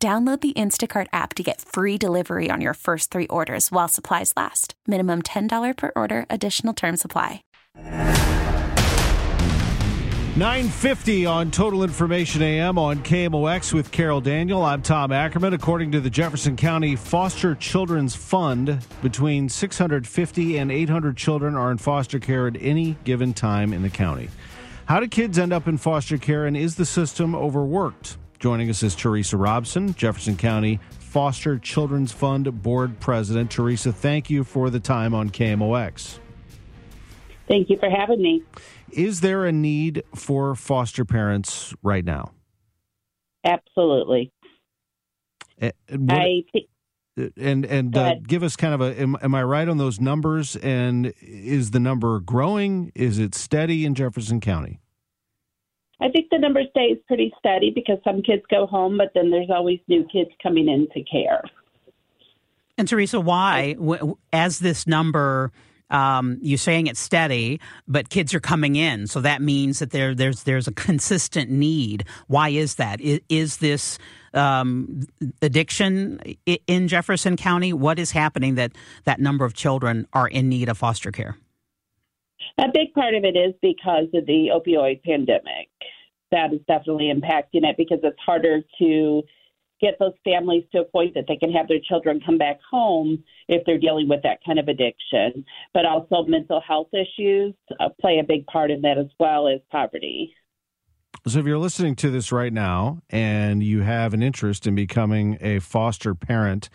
Download the Instacart app to get free delivery on your first three orders while supplies last. Minimum $10 per order, additional term supply. 950 on Total Information AM on KMOX with Carol Daniel. I'm Tom Ackerman. According to the Jefferson County Foster Children's Fund, between 650 and 800 children are in foster care at any given time in the county. How do kids end up in foster care and is the system overworked? Joining us is Teresa Robson, Jefferson County Foster Children's Fund Board President. Teresa, thank you for the time on KMOX. Thank you for having me. Is there a need for foster parents right now? Absolutely. And, what, I th- and and uh, give us kind of a am, am I right on those numbers? And is the number growing? Is it steady in Jefferson County? I think the number stays pretty steady because some kids go home, but then there's always new kids coming into care. And Teresa, why, as this number, um, you're saying it's steady, but kids are coming in, so that means that there there's there's a consistent need. Why is that? Is, is this um, addiction in Jefferson County? What is happening that that number of children are in need of foster care? A big part of it is because of the opioid pandemic. That is definitely impacting it because it's harder to get those families to a point that they can have their children come back home if they're dealing with that kind of addiction. But also, mental health issues uh, play a big part in that as well as poverty. So, if you're listening to this right now and you have an interest in becoming a foster parent,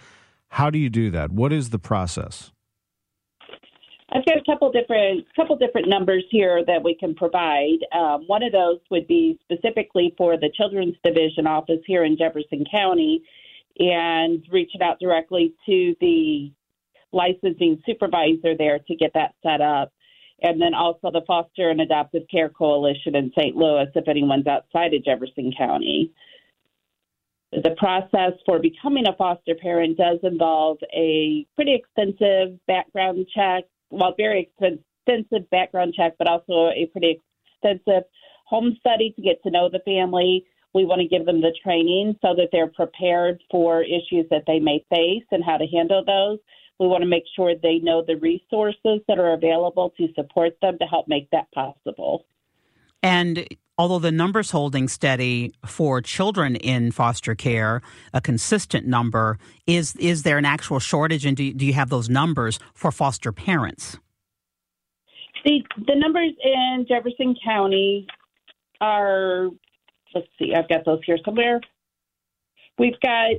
how do you do that? What is the process? I've got a couple different couple different numbers here that we can provide. Um, one of those would be specifically for the Children's Division office here in Jefferson County, and reaching out directly to the licensing supervisor there to get that set up. And then also the Foster and Adoptive Care Coalition in St. Louis, if anyone's outside of Jefferson County. The process for becoming a foster parent does involve a pretty extensive background check, well, very extensive background check, but also a pretty extensive home study to get to know the family. We want to give them the training so that they're prepared for issues that they may face and how to handle those. We want to make sure they know the resources that are available to support them to help make that possible. And although the numbers holding steady for children in foster care, a consistent number, is is there an actual shortage, and do, do you have those numbers for foster parents? The the numbers in Jefferson County are let's see, I've got those here somewhere. We've got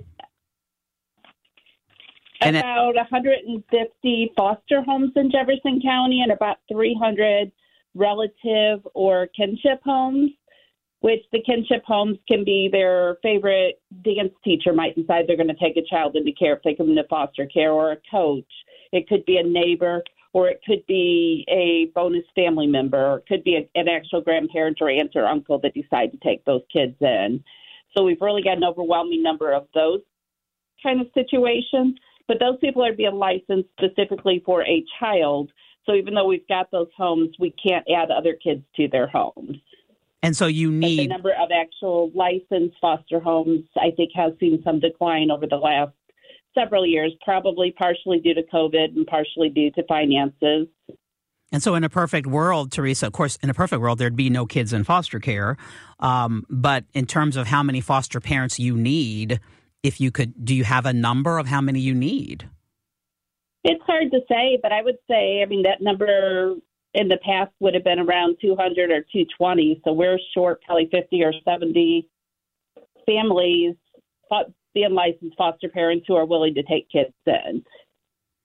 and about it, 150 foster homes in Jefferson County and about 300 relative or kinship homes, which the kinship homes can be their favorite dance teacher might decide they're going to take a child into care if they come into foster care or a coach. It could be a neighbor or it could be a bonus family member or it could be a, an actual grandparent or aunt or uncle that decide to take those kids in. So we've really got an overwhelming number of those kind of situations. But those people are being licensed specifically for a child so even though we've got those homes, we can't add other kids to their homes. And so you need but the number of actual licensed foster homes, I think, has seen some decline over the last several years, probably partially due to COVID and partially due to finances. And so, in a perfect world, Teresa, of course, in a perfect world, there'd be no kids in foster care. Um, but in terms of how many foster parents you need, if you could, do you have a number of how many you need? It's hard to say, but I would say, I mean, that number in the past would have been around 200 or 220. So we're short probably 50 or 70 families being licensed foster parents who are willing to take kids in.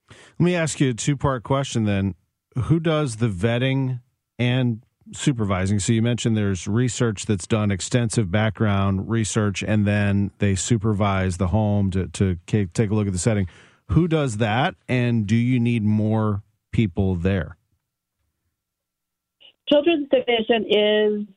Let me ask you a two part question then. Who does the vetting and supervising. So you mentioned there's research that's done, extensive background research, and then they supervise the home to, to take a look at the setting. Who does that, and do you need more people there? Children's Division is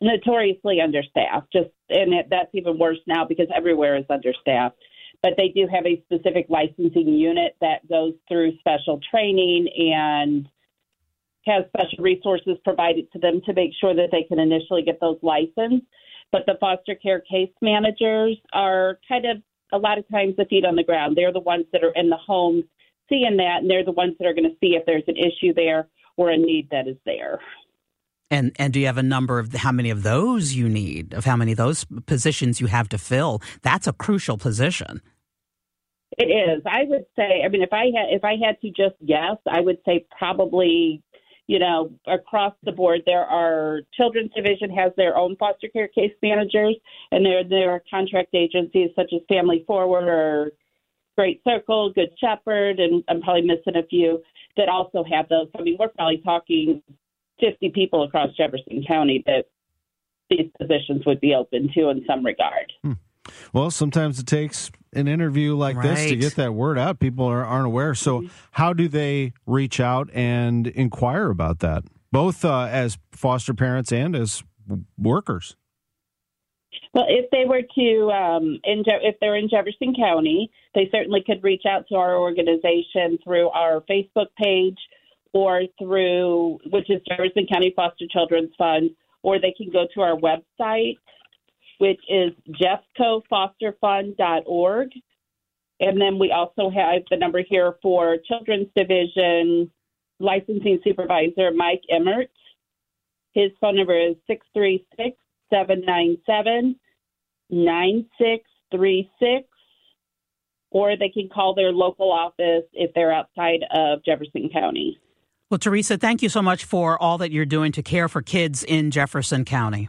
notoriously understaffed. Just and it, that's even worse now because everywhere is understaffed. But they do have a specific licensing unit that goes through special training and has special resources provided to them to make sure that they can initially get those licensed. But the foster care case managers are kind of a lot of times the feet on the ground. They're the ones that are in the homes seeing that, and they're the ones that are going to see if there's an issue there or a need that is there. And and do you have a number of how many of those you need, of how many of those positions you have to fill? That's a crucial position. It is. I would say. I mean, if I had if I had to just guess, I would say probably you know, across the board, there are Children's Division has their own foster care case managers, and there there are contract agencies such as Family Forward or Great Circle, Good Shepherd, and I'm probably missing a few that also have those. I mean, we're probably talking 50 people across Jefferson County that these positions would be open to in some regard. Hmm. Well, sometimes it takes an interview like right. this to get that word out. People are, aren't aware. So, how do they reach out and inquire about that, both uh, as foster parents and as workers? Well, if they were to, um, in Je- if they're in Jefferson County, they certainly could reach out to our organization through our Facebook page or through, which is Jefferson County Foster Children's Fund, or they can go to our website which is jeffcofosterfund.org. And then we also have the number here for Children's Division Licensing Supervisor Mike Emmert. His phone number is 636 797 9636, or they can call their local office if they're outside of Jefferson County. Well, Teresa, thank you so much for all that you're doing to care for kids in Jefferson County.